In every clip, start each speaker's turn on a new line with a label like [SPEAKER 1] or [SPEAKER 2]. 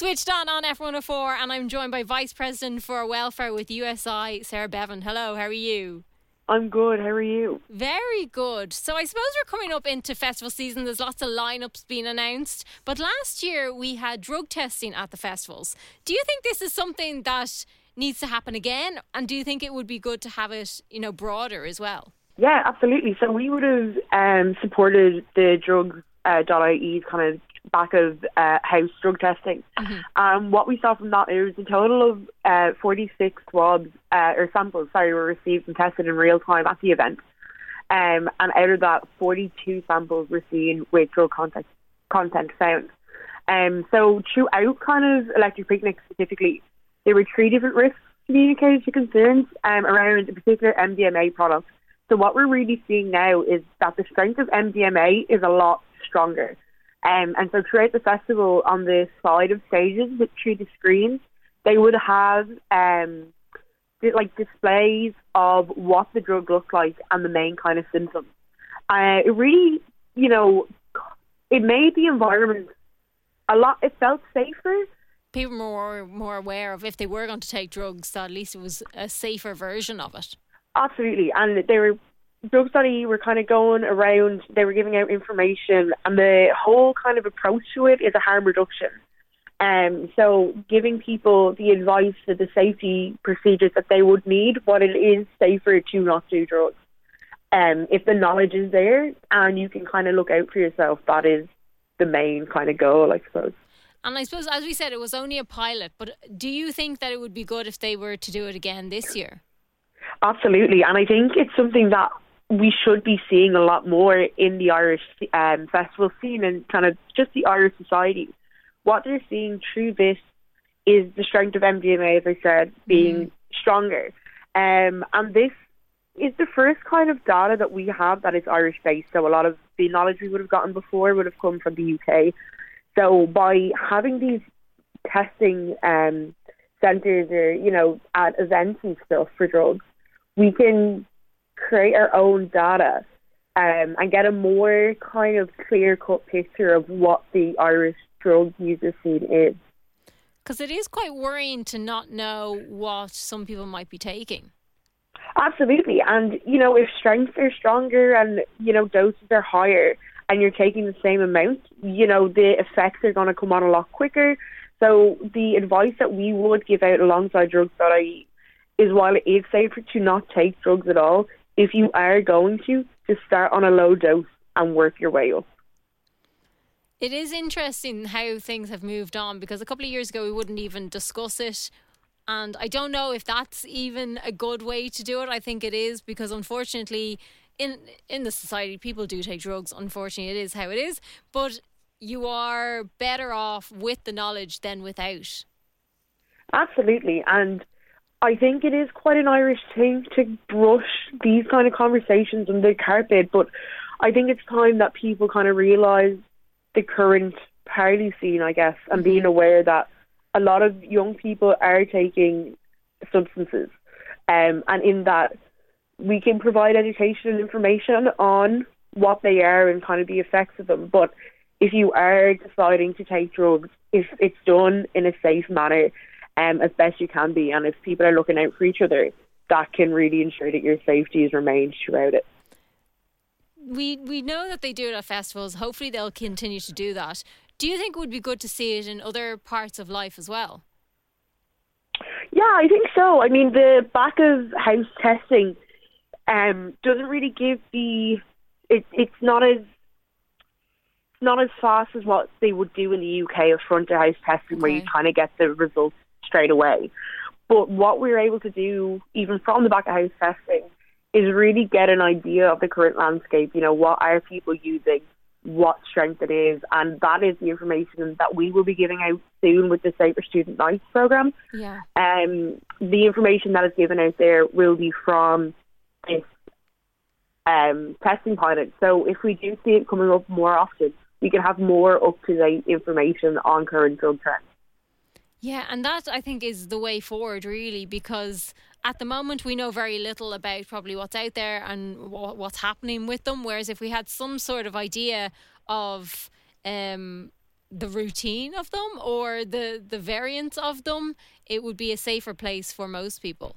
[SPEAKER 1] Switched on on F104, and I'm joined by Vice President for Welfare with USI, Sarah Behan. Hello, how are you?
[SPEAKER 2] I'm good. How are you?
[SPEAKER 1] Very good. So I suppose we're coming up into festival season. There's lots of lineups being announced. But last year we had drug testing at the festivals. Do you think this is something that needs to happen again? And do you think it would be good to have it, you know, broader as well?
[SPEAKER 2] Yeah, absolutely. So we would have um, supported the drug uh, .ie's kind of back of uh, house drug testing. Mm-hmm. Um, what we saw from that is a total of uh, 46 swabs uh, or samples, sorry, were received and tested in real time at the event. Um, and out of that, 42 samples were seen with drug content, content found. Um, so throughout kind of electric picnic specifically, there were three different risks communicated to concerns um, around a particular MDMA product. So what we're really seeing now is that the strength of MDMA is a lot stronger. Um, and so throughout the festival, on the side of stages, through the screens, they would have um, like displays of what the drug looked like and the main kind of symptoms. Uh, it really, you know, it made the environment a lot. It felt safer.
[SPEAKER 1] People were more more aware of if they were going to take drugs, that at least it was a safer version of it.
[SPEAKER 2] Absolutely, and they were drugs.ie were kind of going around, they were giving out information, and the whole kind of approach to it is a harm reduction. Um, so giving people the advice for the safety procedures that they would need, what it is safer to not do drugs. Um, if the knowledge is there and you can kind of look out for yourself, that is the main kind of goal, I suppose.
[SPEAKER 1] And I suppose, as we said, it was only a pilot, but do you think that it would be good if they were to do it again this year?
[SPEAKER 2] Absolutely. And I think it's something that we should be seeing a lot more in the Irish um, festival scene and kind of just the Irish society. What they're seeing through this is the strength of MDMA, as I said, being mm. stronger. Um, and this is the first kind of data that we have that is Irish based. So a lot of the knowledge we would have gotten before would have come from the UK. So by having these testing um, centres or, you know, at events and stuff for drugs, we can create our own data um, and get a more kind of clear cut picture of what the Irish drug user scene is.
[SPEAKER 1] Because it is quite worrying to not know what some people might be taking.
[SPEAKER 2] Absolutely. And, you know, if strengths are stronger and, you know, doses are higher and you're taking the same amount, you know, the effects are going to come on a lot quicker. So the advice that we would give out alongside drugs.ie is while it is safer to not take drugs at all, if you are going to, just start on a low dose and work your way up.
[SPEAKER 1] It is interesting how things have moved on because a couple of years ago we wouldn't even discuss it. And I don't know if that's even a good way to do it. I think it is because unfortunately in in the society people do take drugs. Unfortunately it is how it is. But you are better off with the knowledge than without.
[SPEAKER 2] Absolutely. And I think it is quite an Irish thing to brush these kind of conversations under the carpet, but I think it's time that people kind of realise the current party scene, I guess, and being aware that a lot of young people are taking substances. Um, and in that, we can provide education and information on what they are and kind of the effects of them. But if you are deciding to take drugs, if it's done in a safe manner, um, as best you can be. And if people are looking out for each other, that can really ensure that your safety is remained throughout it.
[SPEAKER 1] We we know that they do it at festivals. Hopefully, they'll continue to do that. Do you think it would be good to see it in other parts of life as well?
[SPEAKER 2] Yeah, I think so. I mean, the back of house testing um, doesn't really give the. It, it's not as not as fast as what they would do in the UK of front of house testing, okay. where you kind of get the results straight away. But what we're able to do, even from the back of house testing, is really get an idea of the current landscape. You know, what are people using, what strength it is, and that is the information that we will be giving out soon with the Safer Student Nights program.
[SPEAKER 1] Yeah.
[SPEAKER 2] Um, the information that is given out there will be from this um, testing pilot. So if we do see it coming up more often, we can have more up to date information on current drug trends.
[SPEAKER 1] Yeah, and that I think is the way forward, really, because at the moment we know very little about probably what's out there and what's happening with them. Whereas if we had some sort of idea of um, the routine of them or the the variants of them, it would be a safer place for most people.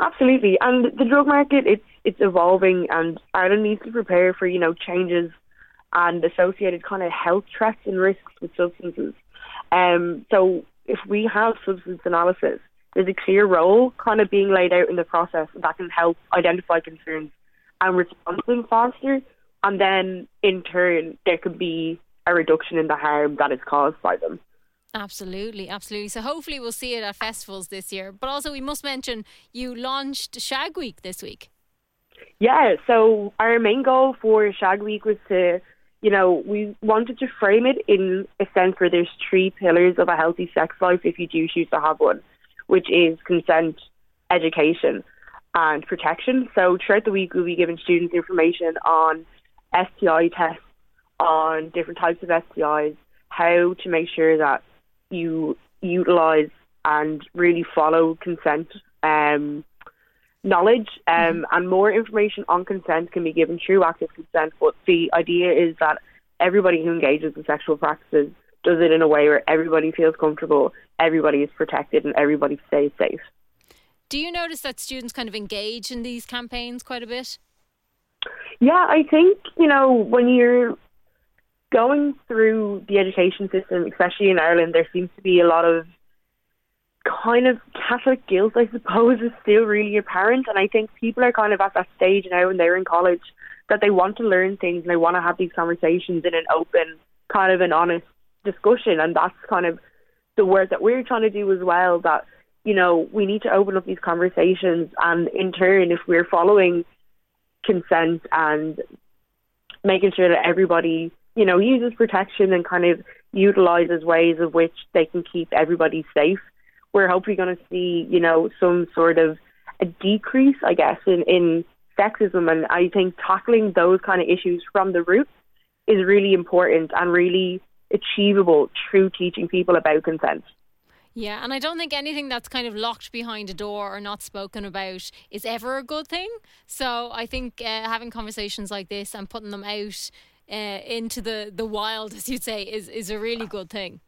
[SPEAKER 2] Absolutely, and the drug market it's it's evolving, and Ireland needs to prepare for you know changes and associated kind of health threats and risks with substances. Um, so if we have substance analysis, there's a clear role kind of being laid out in the process that can help identify concerns and respond to them faster. And then in turn, there could be a reduction in the harm that is caused by them.
[SPEAKER 1] Absolutely, absolutely. So hopefully we'll see it at festivals this year. But also we must mention you launched Shag Week this week.
[SPEAKER 2] Yeah, so our main goal for Shag Week was to, you know, we wanted to frame it in a sense where there's three pillars of a healthy sex life if you do choose to have one, which is consent, education, and protection. So throughout the week we'll be giving students information on STI tests, on different types of STIs, how to make sure that you utilize and really follow consent um, knowledge um, mm-hmm. and more information on consent can be given through active consent. But the idea is that everybody who engages in sexual practices does it in a way where everybody feels comfortable, everybody is protected, and everybody stays safe.
[SPEAKER 1] Do you notice that students kind of engage in these campaigns quite a bit?
[SPEAKER 2] Yeah, I think, you know, when you're going through the education system, especially in Ireland, there seems to be a lot of kind of Catholic guilt, I suppose, is still really apparent. And I think people are kind of at that stage now when they're in college that they want to learn things and they want to have these conversations in an open, kind of an honest discussion. And that's kind of the work that we're trying to do as well. That, you know, we need to open up these conversations. And in turn, if we're following consent and making sure that everybody you know, uses protection and kind of utilizes ways of which they can keep everybody safe. We're hopefully going to see, you know, some sort of a decrease, I guess, in, in sexism. And I think tackling those kind of issues from the root is really important and really achievable through teaching people about consent.
[SPEAKER 1] Yeah, and I don't think anything that's kind of locked behind a door or not spoken about is ever a good thing. So I think uh, having conversations like this and putting them out uh, into the, the wild, as you'd say, is, is a really good thing.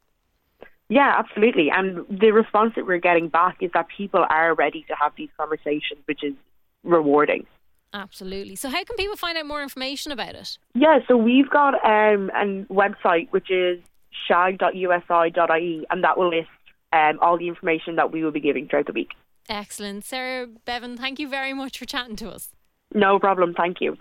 [SPEAKER 2] Yeah, absolutely. And the response that we're getting back is that people are ready to have these conversations, which is rewarding.
[SPEAKER 1] Absolutely. So, how can people find out more information about it?
[SPEAKER 2] Yeah, so we've got um, a website which is shag.usi.ie, and that will list um, all the information that we will be giving throughout the week.
[SPEAKER 1] Excellent. Sarah Behan, thank you very much for chatting to us.
[SPEAKER 2] No problem. Thank you.